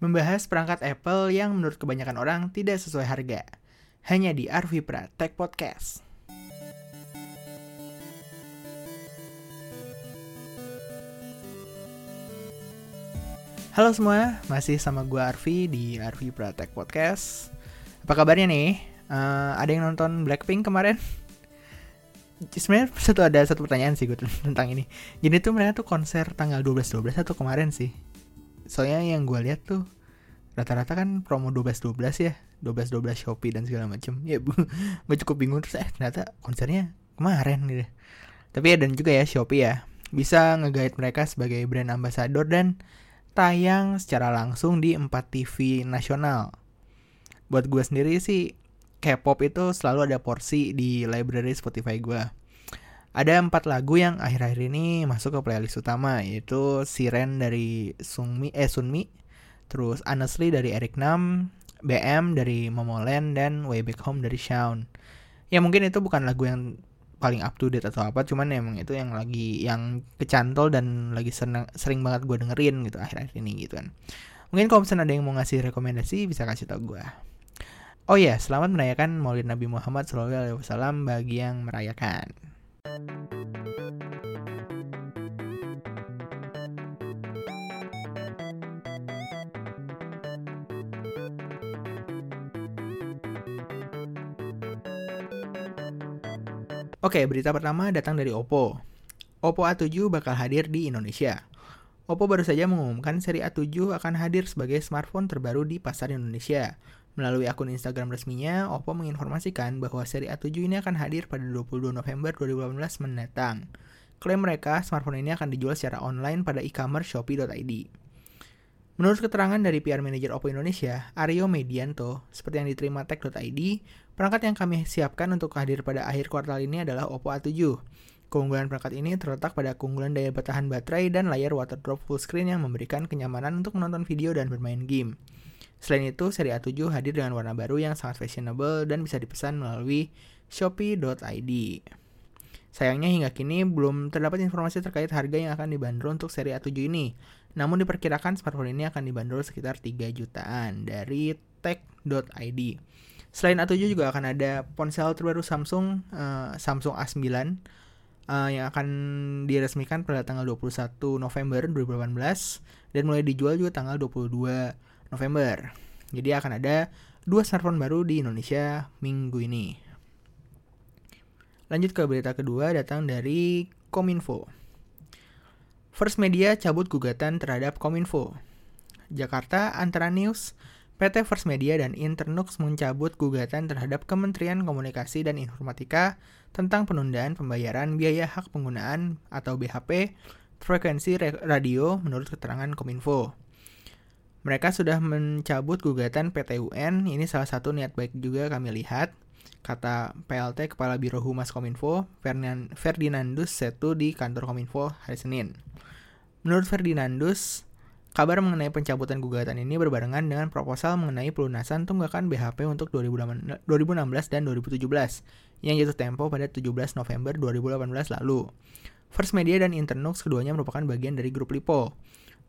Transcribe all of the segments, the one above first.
membahas perangkat Apple yang menurut kebanyakan orang tidak sesuai harga. Hanya di Arvi Pra Tech Podcast. Halo semua, masih sama gue Arvi di Arvi Pra Tech Podcast. Apa kabarnya nih? Uh, ada yang nonton Blackpink kemarin? Sebenarnya satu ada satu pertanyaan sih gue tentang ini. Jadi tuh mereka tuh konser tanggal 12-12 atau kemarin sih soalnya yang gue lihat tuh rata-rata kan promo 12-12 ya 12-12 Shopee dan segala macem. Ya gue cukup bingung terus eh ternyata konsernya kemarin gitu. Tapi ya dan juga ya Shopee ya bisa ngegait mereka sebagai brand ambassador dan tayang secara langsung di 4 TV nasional. Buat gue sendiri sih K-pop itu selalu ada porsi di library Spotify gue ada empat lagu yang akhir-akhir ini masuk ke playlist utama yaitu Siren dari Sungmi eh Sunmi, terus Honestly dari Eric Nam, BM dari Momoland dan Way Back Home dari Shawn. Ya mungkin itu bukan lagu yang paling up to date atau apa, cuman emang itu yang lagi yang kecantol dan lagi seneng, sering banget gue dengerin gitu akhir-akhir ini gitu kan. Mungkin kalau misalnya ada yang mau ngasih rekomendasi bisa kasih tau gue. Oh ya, selamat merayakan Maulid Nabi Muhammad SAW bagi yang merayakan. Oke, berita pertama datang dari Oppo. Oppo A7 bakal hadir di Indonesia. Oppo baru saja mengumumkan seri A7 akan hadir sebagai smartphone terbaru di pasar Indonesia. Melalui akun Instagram resminya, Oppo menginformasikan bahwa seri A7 ini akan hadir pada 22 November 2018 mendatang. Klaim mereka, smartphone ini akan dijual secara online pada e-commerce shopee.id. Menurut keterangan dari PR Manager Oppo Indonesia, Aryo Medianto, seperti yang diterima tech.id, perangkat yang kami siapkan untuk hadir pada akhir kuartal ini adalah Oppo A7. Keunggulan perangkat ini terletak pada keunggulan daya bertahan baterai dan layar water drop full screen yang memberikan kenyamanan untuk menonton video dan bermain game. Selain itu, seri A7 hadir dengan warna baru yang sangat fashionable dan bisa dipesan melalui shopee.id. Sayangnya hingga kini belum terdapat informasi terkait harga yang akan dibanderol untuk seri A7 ini. Namun diperkirakan smartphone ini akan dibanderol sekitar 3 jutaan dari tech.id. Selain A7 juga akan ada ponsel terbaru Samsung, uh, Samsung A9 uh, eh, yang akan diresmikan pada tanggal 21 November 2018 dan mulai dijual juga tanggal 22 November. Jadi akan ada dua smartphone baru di Indonesia minggu ini. Lanjut ke berita kedua datang dari Kominfo. First Media cabut gugatan terhadap Kominfo. Jakarta Antara News, PT First Media dan Internux mencabut gugatan terhadap Kementerian Komunikasi dan Informatika tentang penundaan pembayaran biaya hak penggunaan atau BHP frekuensi radio menurut keterangan Kominfo. Mereka sudah mencabut gugatan PT UN, ini salah satu niat baik juga kami lihat, kata PLT Kepala Biro Humas Kominfo, Ferdinandus Setu di kantor Kominfo hari Senin. Menurut Ferdinandus, kabar mengenai pencabutan gugatan ini berbarengan dengan proposal mengenai pelunasan tunggakan BHP untuk 2016 dan 2017 yang jatuh tempo pada 17 November 2018 lalu. First Media dan Internux keduanya merupakan bagian dari grup Lipo.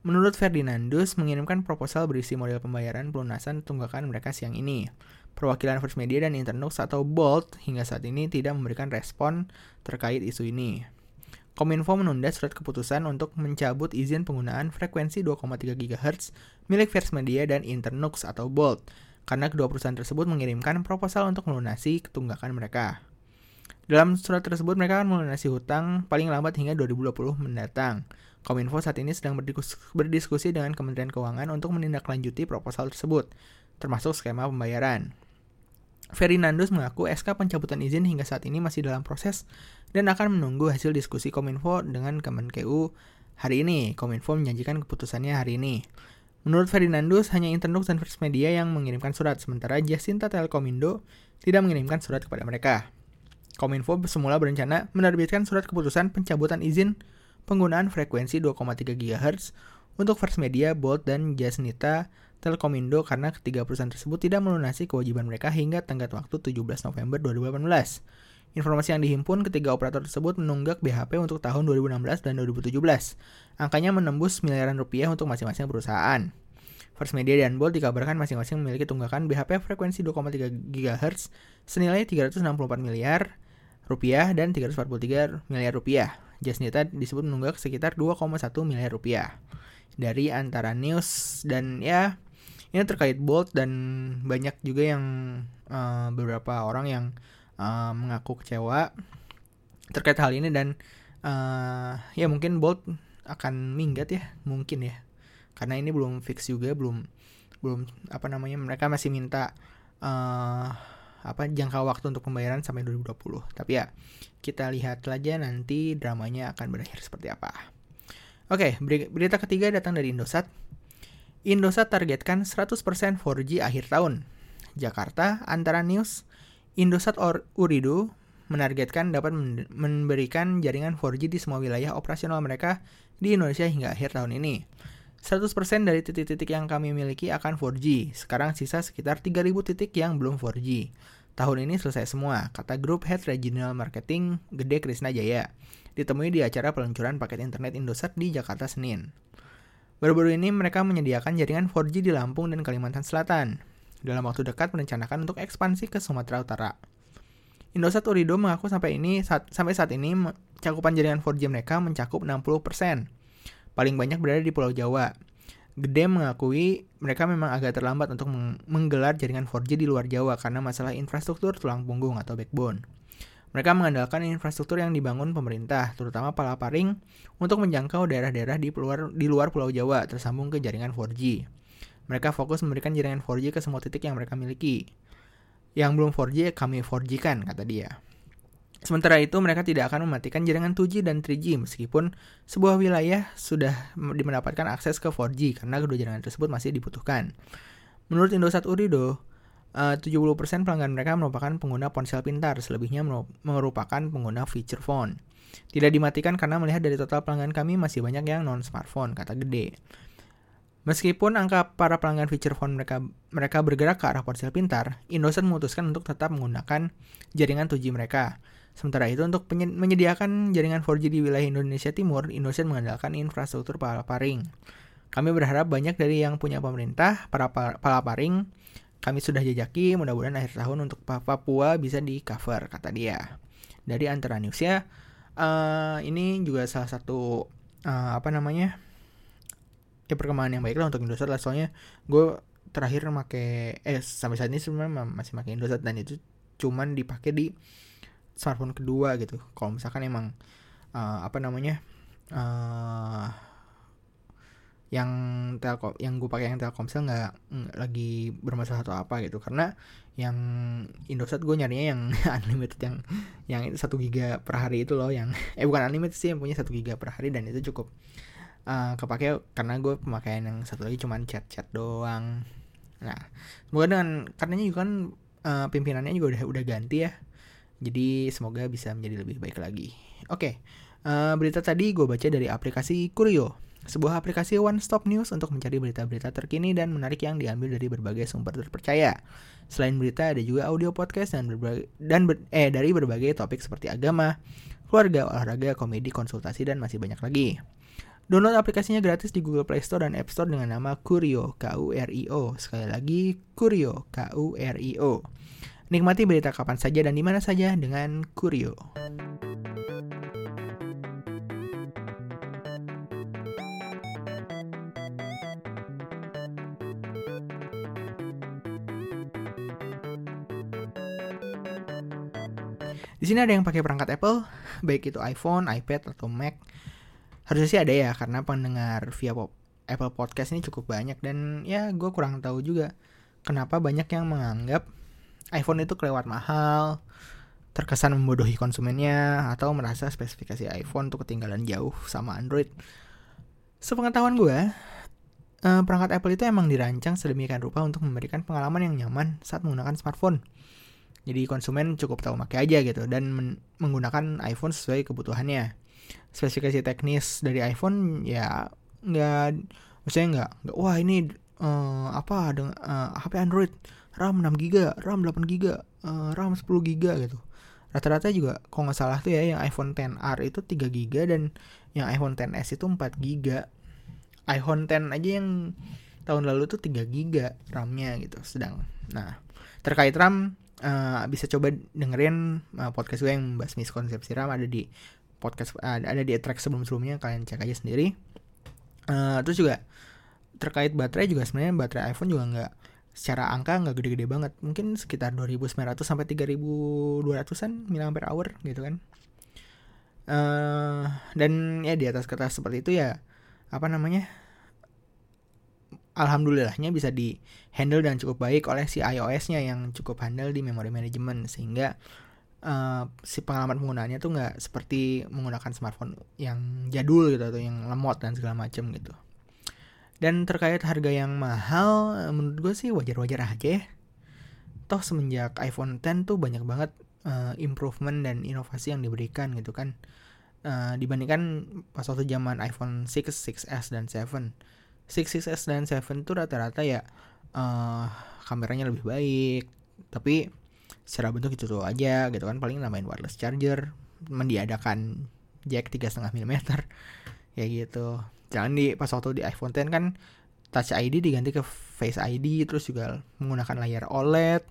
Menurut Ferdinandus, mengirimkan proposal berisi model pembayaran pelunasan tunggakan mereka siang ini. Perwakilan First Media dan Internux atau Bolt hingga saat ini tidak memberikan respon terkait isu ini. Kominfo menunda surat keputusan untuk mencabut izin penggunaan frekuensi 2,3 GHz milik First Media dan Internux atau Bolt, karena kedua perusahaan tersebut mengirimkan proposal untuk melunasi ketunggakan mereka. Dalam surat tersebut mereka akan melunasi hutang paling lambat hingga 2020 mendatang. Kominfo saat ini sedang berdiskusi dengan Kementerian Keuangan untuk menindaklanjuti proposal tersebut, termasuk skema pembayaran. Ferdinandus mengaku SK pencabutan izin hingga saat ini masih dalam proses dan akan menunggu hasil diskusi Kominfo dengan Kemenkeu hari ini. Kominfo menjanjikan keputusannya hari ini. Menurut Ferdinandus, hanya Internux dan First Media yang mengirimkan surat, sementara Jasinta Telkomindo tidak mengirimkan surat kepada mereka. Kominfo semula berencana menerbitkan surat keputusan pencabutan izin penggunaan frekuensi 2,3 GHz untuk First Media, Bolt, dan Jasnita Telkomindo karena ketiga perusahaan tersebut tidak melunasi kewajiban mereka hingga tenggat waktu 17 November 2018. Informasi yang dihimpun ketiga operator tersebut menunggak BHP untuk tahun 2016 dan 2017. Angkanya menembus miliaran rupiah untuk masing-masing perusahaan. First Media dan Bolt dikabarkan masing-masing memiliki tunggakan BHP frekuensi 2,3 GHz senilai 364 miliar rupiah dan 343 miliar rupiah. Jasnita disebut menunggak sekitar 2,1 miliar rupiah dari antara news dan ya ini terkait Bolt dan banyak juga yang uh, beberapa orang yang uh, mengaku kecewa terkait hal ini dan uh, ya mungkin Bolt akan minggat ya mungkin ya karena ini belum fix juga belum belum apa namanya mereka masih minta uh, apa jangka waktu untuk pembayaran sampai 2020 tapi ya kita lihat aja nanti dramanya akan berakhir seperti apa. Oke berita ketiga datang dari Indosat. Indosat targetkan 100% 4G akhir tahun. Jakarta Antara News Indosat Or Urido menargetkan dapat memberikan jaringan 4G di semua wilayah operasional mereka di Indonesia hingga akhir tahun ini. 100% dari titik-titik yang kami miliki akan 4G. Sekarang sisa sekitar 3000 titik yang belum 4G. Tahun ini selesai semua, kata grup Head Regional Marketing Gede Krisna Jaya. Ditemui di acara peluncuran paket internet Indosat di Jakarta Senin. Baru-baru ini mereka menyediakan jaringan 4G di Lampung dan Kalimantan Selatan. Dalam waktu dekat merencanakan untuk ekspansi ke Sumatera Utara. Indosat Urido mengaku sampai ini saat, sampai saat ini cakupan jaringan 4G mereka mencakup 60% paling banyak berada di Pulau Jawa. Gede mengakui mereka memang agak terlambat untuk menggelar jaringan 4G di luar Jawa karena masalah infrastruktur tulang punggung atau backbone. Mereka mengandalkan infrastruktur yang dibangun pemerintah, terutama Palaparing, untuk menjangkau daerah-daerah di di luar Pulau Jawa tersambung ke jaringan 4G. Mereka fokus memberikan jaringan 4G ke semua titik yang mereka miliki. Yang belum 4G kami 4G kan, kata dia. Sementara itu, mereka tidak akan mematikan jaringan 2G dan 3G meskipun sebuah wilayah sudah mendapatkan akses ke 4G karena kedua jaringan tersebut masih dibutuhkan. Menurut Indosat Urido, 70% pelanggan mereka merupakan pengguna ponsel pintar, selebihnya merupakan pengguna feature phone. Tidak dimatikan karena melihat dari total pelanggan kami masih banyak yang non-smartphone, kata Gede. Meskipun angka para pelanggan feature phone mereka mereka bergerak ke arah ponsel pintar, Indosat memutuskan untuk tetap menggunakan jaringan 2G mereka. Sementara itu, untuk menyediakan jaringan 4G di wilayah Indonesia Timur, Indosat mengandalkan infrastruktur palaparing. Kami berharap banyak dari yang punya pemerintah, para palaparing, kami sudah jajaki, mudah-mudahan akhir tahun untuk Papua bisa di cover, kata dia. Dari antara news ya, uh, ini juga salah satu, uh, apa namanya, ya perkembangan yang baik lah untuk Indosat lah, soalnya gue terakhir make, eh sampai saat ini sebenarnya masih pakai Indosat dan itu cuman dipakai di smartphone kedua gitu. Kalau misalkan emang uh, apa namanya uh, yang telkom yang gue pakai yang telkomsel nggak lagi bermasalah atau apa gitu. Karena yang Indosat gue nyarinya yang unlimited yang yang itu satu giga per hari itu loh yang eh bukan unlimited sih yang punya satu giga per hari dan itu cukup uh, kepake karena gue pemakaian yang satu lagi cuman chat chat doang. Nah semoga dengan karenanya juga kan uh, pimpinannya juga udah udah ganti ya jadi semoga bisa menjadi lebih baik lagi. Oke, uh, berita tadi gue baca dari aplikasi Kurio, sebuah aplikasi one stop news untuk mencari berita-berita terkini dan menarik yang diambil dari berbagai sumber terpercaya. Selain berita ada juga audio podcast dan berbagai dan ber, eh dari berbagai topik seperti agama, keluarga, olahraga, komedi, konsultasi dan masih banyak lagi. Download aplikasinya gratis di Google Play Store dan App Store dengan nama Kurio, K-U-R-I-O. Sekali lagi, Kurio, K-U-R-I-O. Nikmati berita kapan saja dan di mana saja dengan Kurio. Di sini ada yang pakai perangkat Apple, baik itu iPhone, iPad atau Mac. Harusnya sih ada ya karena pendengar via pop Apple Podcast ini cukup banyak dan ya gue kurang tahu juga kenapa banyak yang menganggap iPhone itu kelewat mahal, terkesan membodohi konsumennya, atau merasa spesifikasi iPhone tuh ketinggalan jauh sama Android. Sepengetahuan gue, eh, perangkat Apple itu emang dirancang sedemikian rupa untuk memberikan pengalaman yang nyaman saat menggunakan smartphone. Jadi konsumen cukup tahu pakai aja gitu dan menggunakan iPhone sesuai kebutuhannya. Spesifikasi teknis dari iPhone ya nggak, maksudnya nggak, nggak wah ini uh, apa dengan uh, HP Android RAM 6 GB, RAM 8 GB, uh, RAM 10 GB gitu. Rata-rata juga kalau nggak salah tuh ya yang iPhone 10R itu 3 GB dan yang iPhone 10s itu 4 GB. iPhone 10 aja yang tahun lalu tuh 3 giga RAM-nya gitu sedang nah terkait RAM uh, bisa coba dengerin uh, podcast gue yang membahas miskonsepsi RAM ada di podcast uh, ada di track sebelum-sebelumnya kalian cek aja sendiri uh, terus juga terkait baterai juga sebenarnya baterai iPhone juga nggak secara angka nggak gede-gede banget. Mungkin sekitar 2900 sampai 3200an mAh hour gitu kan. Uh, dan ya di atas kertas seperti itu ya apa namanya alhamdulillahnya bisa di handle dan cukup baik oleh si iOS-nya yang cukup handle di memory management. Sehingga uh, si pengalaman penggunaannya tuh nggak seperti menggunakan smartphone yang jadul gitu atau yang lemot dan segala macam gitu. Dan terkait harga yang mahal, menurut gue sih wajar-wajar aja ya. Toh semenjak iPhone 10 tuh banyak banget uh, improvement dan inovasi yang diberikan gitu kan. Uh, dibandingkan pas waktu zaman iPhone 6, 6s dan 7 6, 6s dan 7 tuh rata-rata ya uh, kameranya lebih baik tapi secara bentuk itu tuh aja gitu kan paling nambahin wireless charger mendiadakan jack 3,5 mm ya gitu jangan di pas waktu di iPhone 10 kan Touch ID diganti ke Face ID terus juga menggunakan layar OLED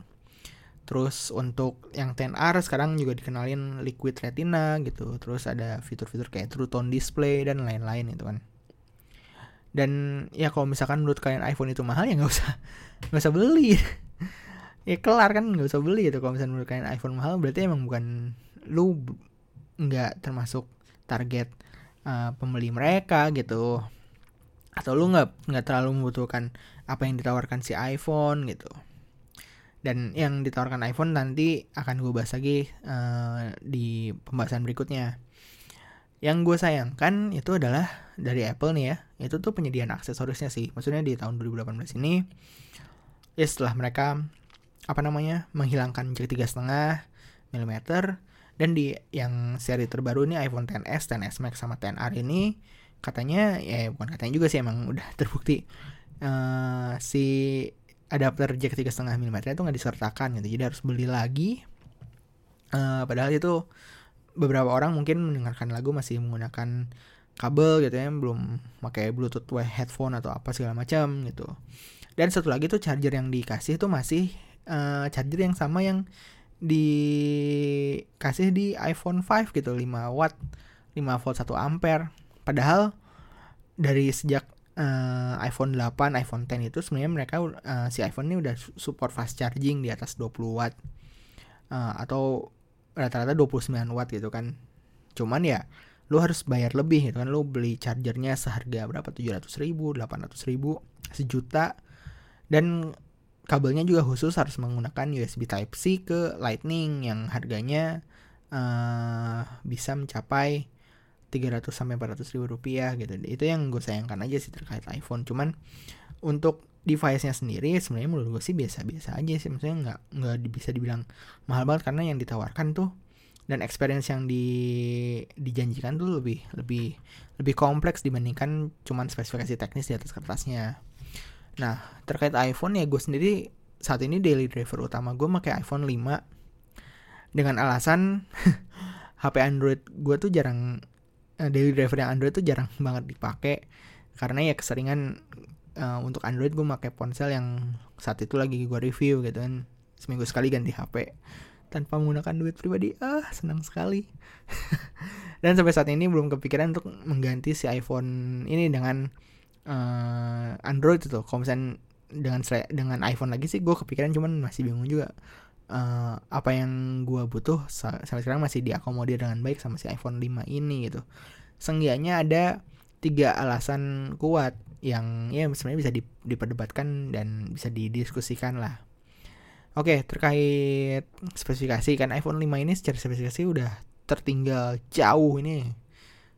terus untuk yang 10R sekarang juga dikenalin Liquid Retina gitu. Terus ada fitur-fitur kayak True Tone Display dan lain-lain itu kan. Dan ya kalau misalkan menurut kalian iPhone itu mahal ya nggak usah nggak usah beli. Ya kelar kan nggak usah beli gitu. Kalau misalkan menurut kalian iPhone mahal berarti emang bukan lu nggak termasuk target uh, pembeli mereka gitu. Atau lu nggak nggak terlalu membutuhkan apa yang ditawarkan si iPhone gitu. Dan yang ditawarkan iPhone nanti akan gue bahas lagi uh, di pembahasan berikutnya. Yang gue sayangkan itu adalah dari Apple nih ya, itu tuh penyediaan aksesorisnya sih. Maksudnya di tahun 2018 ini, ya setelah mereka apa namanya menghilangkan jack tiga setengah mm dan di yang seri terbaru ini iPhone 10s, 10s Max sama 10R ini katanya ya bukan katanya juga sih emang udah terbukti uh, si adapter jack tiga setengah mm itu nggak disertakan gitu. Jadi harus beli lagi. Uh, padahal itu beberapa orang mungkin mendengarkan lagu masih menggunakan kabel gitu ya belum pakai bluetooth headphone atau apa segala macam gitu. Dan satu lagi tuh charger yang dikasih tuh masih uh, charger yang sama yang dikasih di iPhone 5 gitu 5 watt 5 volt 1 ampere. Padahal dari sejak uh, iPhone 8 iPhone 10 itu sebenarnya mereka uh, si iPhone ini udah support fast charging di atas 20 watt uh, atau rata-rata 29 watt gitu kan. Cuman ya lu harus bayar lebih gitu kan. Lu beli chargernya seharga berapa? 700 ribu 800 ribu sejuta. Dan kabelnya juga khusus harus menggunakan USB Type C ke Lightning yang harganya uh, bisa mencapai 300 sampai 400 ribu rupiah gitu. Itu yang gue sayangkan aja sih terkait iPhone. Cuman untuk device-nya sendiri sebenarnya menurut gue sih biasa-biasa aja sih. Maksudnya nggak nggak bisa dibilang mahal banget karena yang ditawarkan tuh dan experience yang di dijanjikan tuh lebih lebih lebih kompleks dibandingkan cuman spesifikasi teknis di atas kertasnya. Nah terkait iPhone ya gue sendiri saat ini daily driver utama gue pakai iPhone 5 dengan alasan HP Android gue tuh jarang eh, daily driver yang Android tuh jarang banget dipakai. Karena ya keseringan uh, untuk Android gue pakai ponsel yang saat itu lagi gue review gitu kan. Seminggu sekali ganti HP tanpa menggunakan duit pribadi ah senang sekali. Dan sampai saat ini belum kepikiran untuk mengganti si iPhone ini dengan uh, Android itu kalau misalnya dengan dengan iPhone lagi sih gue kepikiran cuman masih bingung juga uh, apa yang gue butuh sampai sekarang masih diakomodir dengan baik sama si iPhone 5 ini gitu seenggaknya ada tiga alasan kuat yang ya sebenarnya bisa diperdebatkan dan bisa didiskusikan lah. Oke, terkait spesifikasi kan iPhone 5 ini secara spesifikasi udah tertinggal jauh ini.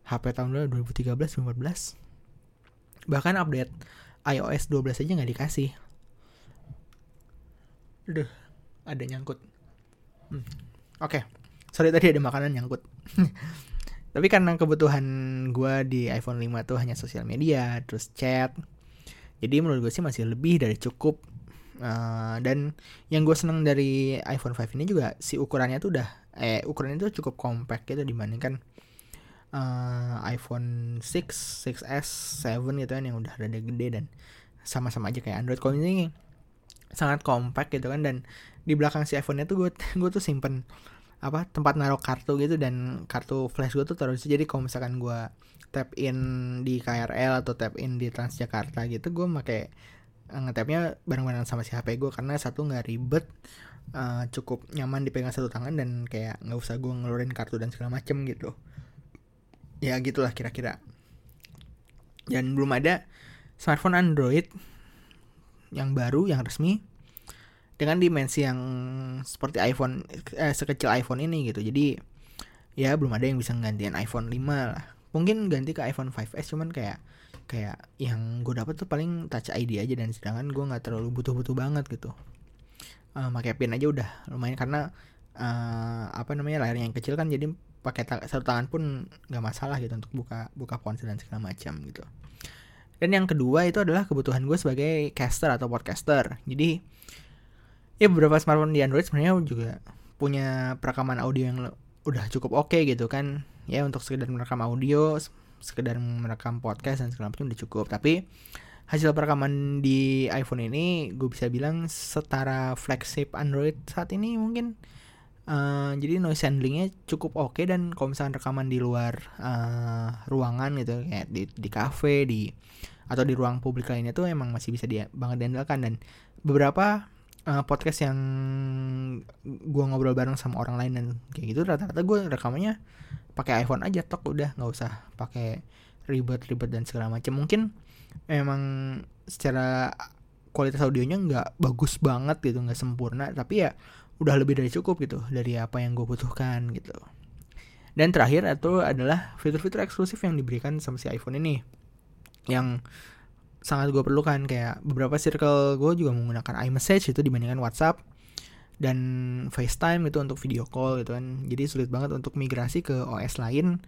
HP tahun 2013 2014. Bahkan update iOS 12 aja nggak dikasih. Aduh, ada nyangkut. Hmm. Oke, sorry tadi ada makanan nyangkut. tapi karena kebutuhan gue di iPhone 5 tuh hanya sosial media terus chat jadi menurut gue sih masih lebih dari cukup uh, dan yang gue seneng dari iPhone 5 ini juga si ukurannya tuh udah eh ukurannya tuh cukup compact gitu dibandingkan uh, iPhone 6, 6s, 7 gitu kan yang udah rada gede dan sama-sama aja kayak Android. Kalau ini sangat compact gitu kan dan di belakang si iPhone-nya tuh gue gue tuh simpen apa tempat naruh kartu gitu dan kartu flash gue tuh terus jadi kalau misalkan gue tap in di KRL atau tap in di Transjakarta gitu gue pakai eh, ngetapnya bareng-bareng sama si HP gue karena satu nggak ribet uh, cukup nyaman dipegang satu tangan dan kayak nggak usah gue ngeluarin kartu dan segala macem gitu ya gitulah kira-kira. Dan belum ada smartphone Android yang baru yang resmi dengan dimensi yang seperti iPhone eh, sekecil iPhone ini gitu. Jadi ya belum ada yang bisa nggantiin iPhone 5 lah. Mungkin ganti ke iPhone 5s cuman kayak kayak yang gue dapat tuh paling touch ID aja. Dan sedangkan gue nggak terlalu butuh-butuh banget gitu. Uh, pakai pin aja udah lumayan. Karena uh, apa namanya layarnya yang kecil kan jadi pakai ta satu tangan pun nggak masalah gitu untuk buka buka ponsel dan segala macam gitu. Dan yang kedua itu adalah kebutuhan gue sebagai caster atau podcaster. Jadi ya beberapa smartphone di Android sebenarnya juga punya perekaman audio yang udah cukup oke okay gitu kan. Ya untuk sekedar merekam audio sekedar merekam podcast dan segala macam udah cukup. Tapi hasil perekaman di iPhone ini gue bisa bilang setara flagship Android saat ini mungkin Uh, jadi noise handlingnya cukup oke okay dan kalau misalkan rekaman di luar uh, ruangan gitu kayak di di cafe di atau di ruang publik lainnya tuh emang masih bisa dia banget diandalkan. Dan beberapa uh, podcast yang gue ngobrol bareng sama orang lain dan kayak gitu rata-rata gue rekamannya pakai iPhone aja tok udah nggak usah pakai ribet-ribet dan segala macam mungkin emang secara kualitas audionya nggak bagus banget gitu nggak sempurna tapi ya udah lebih dari cukup gitu dari apa yang gue butuhkan gitu. Dan terakhir itu adalah fitur-fitur eksklusif yang diberikan sama si iPhone ini yang sangat gue perlukan. Kayak beberapa circle gue juga menggunakan iMessage itu dibandingkan WhatsApp dan FaceTime itu untuk video call gitu kan. Jadi sulit banget untuk migrasi ke OS lain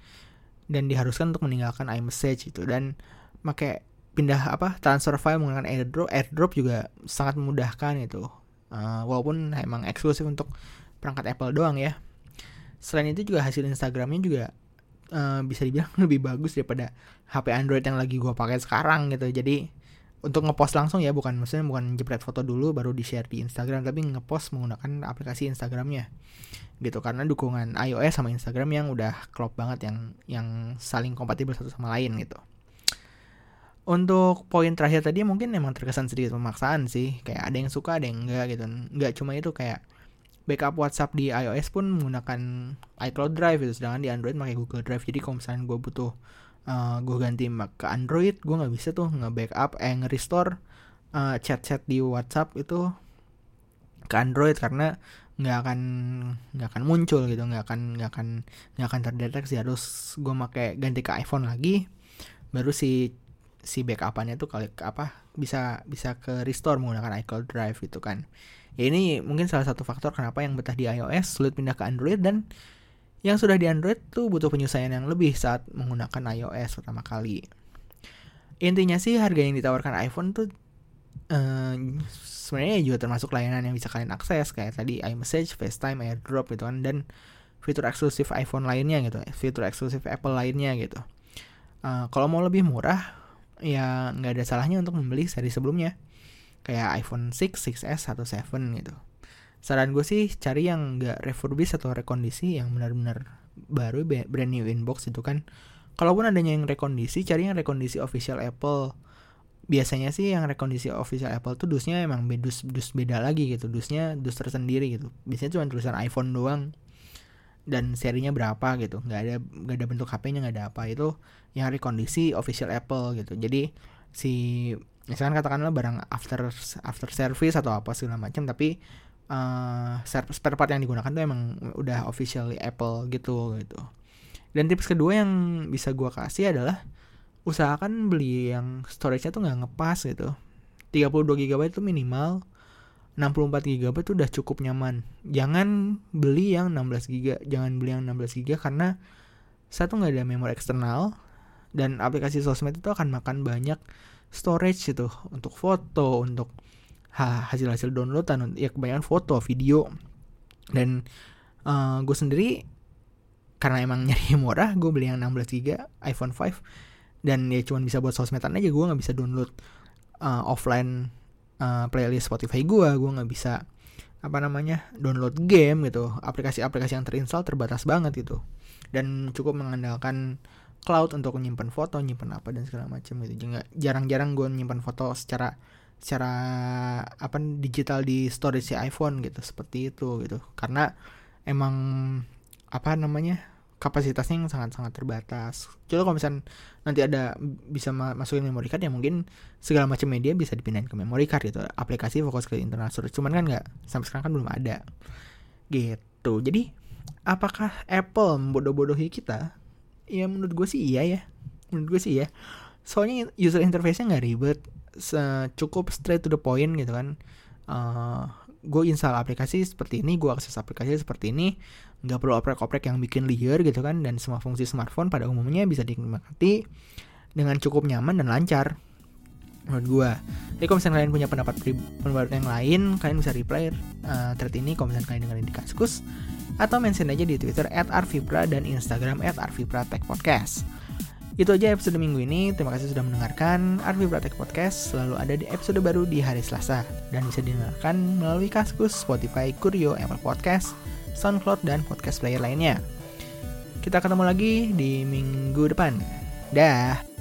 dan diharuskan untuk meninggalkan iMessage itu dan pakai pindah apa transfer file menggunakan AirDrop AirDrop juga sangat memudahkan itu uh, walaupun emang eksklusif untuk perangkat Apple doang ya. Selain itu juga hasil Instagramnya juga uh, bisa dibilang lebih bagus daripada HP Android yang lagi gue pakai sekarang gitu. Jadi untuk ngepost langsung ya bukan maksudnya bukan jepret foto dulu baru di share di Instagram tapi ngepost menggunakan aplikasi Instagramnya gitu. Karena dukungan iOS sama Instagram yang udah klop banget yang yang saling kompatibel satu sama lain gitu untuk poin terakhir tadi mungkin emang terkesan sedikit pemaksaan sih. Kayak ada yang suka ada yang enggak gitu. Nggak cuma itu kayak backup WhatsApp di iOS pun menggunakan iCloud Drive itu sedangkan di Android pakai Google Drive. Jadi kalau misalnya gue butuh uh, eh, gue ganti ke Android gue nggak bisa tuh nge-backup eh nge-restore uh, chat-chat di WhatsApp itu ke Android. Karena nggak akan nggak akan muncul gitu. Nggak akan nggak akan nggak akan terdeteksi. Harus gue pakai ganti ke iPhone lagi baru si si backupannya tuh kali apa bisa bisa ke restore menggunakan iCloud Drive gitu kan. Ya ini mungkin salah satu faktor kenapa yang betah di iOS sulit pindah ke Android dan yang sudah di Android tuh butuh penyelesaian yang lebih saat menggunakan iOS pertama kali. Intinya sih harga yang ditawarkan iPhone tuh uh, sebenarnya juga termasuk layanan yang bisa kalian akses kayak tadi iMessage, FaceTime, AirDrop gitu kan dan fitur eksklusif iPhone lainnya gitu, fitur eksklusif Apple lainnya gitu. Uh, kalau mau lebih murah, ya nggak ada salahnya untuk membeli seri sebelumnya kayak iPhone 6, 6s atau 7 gitu. Saran gue sih cari yang nggak refurbish atau rekondisi yang benar-benar baru brand new inbox itu kan. Kalaupun adanya yang rekondisi, cari yang rekondisi official Apple. Biasanya sih yang rekondisi official Apple tuh dusnya emang dus dus beda lagi gitu. Dusnya dus tersendiri gitu. Biasanya cuma tulisan iPhone doang dan serinya berapa gitu. Nggak ada nggak ada bentuk HP-nya nggak ada apa. Itu yang rekondisi official Apple gitu. Jadi si misalkan katakanlah barang after after service atau apa segala macam tapi uh, spare part yang digunakan tuh emang udah officially Apple gitu gitu. Dan tips kedua yang bisa gua kasih adalah usahakan beli yang storage-nya tuh nggak ngepas gitu. 32 GB itu minimal 64 GB itu udah cukup nyaman. Jangan beli yang 16 GB, jangan beli yang 16 GB karena satu nggak ada memori eksternal dan aplikasi sosmed itu akan makan banyak storage itu untuk foto, untuk hasil-hasil downloadan, ya kebanyakan foto, video. Dan uh, gue sendiri karena emang nyari murah, gue beli yang 16 GB iPhone 5 dan ya cuma bisa buat sosmedan aja, gue nggak bisa download uh, offline uh, playlist Spotify gue gue nggak bisa apa namanya download game gitu. Aplikasi-aplikasi yang terinstall terbatas banget gitu. Dan cukup mengandalkan cloud untuk menyimpan foto nyimpan apa dan segala macam gitu. Juga jarang-jarang gue nyimpan foto secara secara apa digital di storage si iPhone gitu. Seperti itu gitu. Karena emang apa namanya kapasitasnya yang sangat-sangat terbatas. Coba kalau misalnya nanti ada bisa masukin memory card ya mungkin segala macam media bisa dipindahin ke memory card gitu. Aplikasi fokus ke internal storage. Cuman kan nggak sampai sekarang kan belum ada. Gitu. Jadi apakah Apple membodoh-bodohi kita? Ya menurut gue sih iya ya. Menurut gue sih ya. Soalnya user interface-nya nggak ribet, cukup straight to the point gitu kan. Uh, gue install aplikasi seperti ini, gue akses aplikasi seperti ini, nggak perlu oprek-oprek yang bikin liar gitu kan, dan semua fungsi smartphone pada umumnya bisa dinikmati dengan cukup nyaman dan lancar menurut gue. Jadi kalau misalnya kalian punya pendapat pendapat yang lain, kalian bisa reply uh, thread ini kalau misalnya kalian dengerin di Kaskus atau mention aja di Twitter @arvipra dan Instagram @arvipratechpodcast. Itu aja episode minggu ini. Terima kasih sudah mendengarkan. Arvi Pratek Podcast selalu ada di episode baru di hari Selasa dan bisa didengarkan melalui Kaskus, Spotify, Kurio, Apple Podcast, SoundCloud dan podcast player lainnya. Kita ketemu lagi di minggu depan. Dah.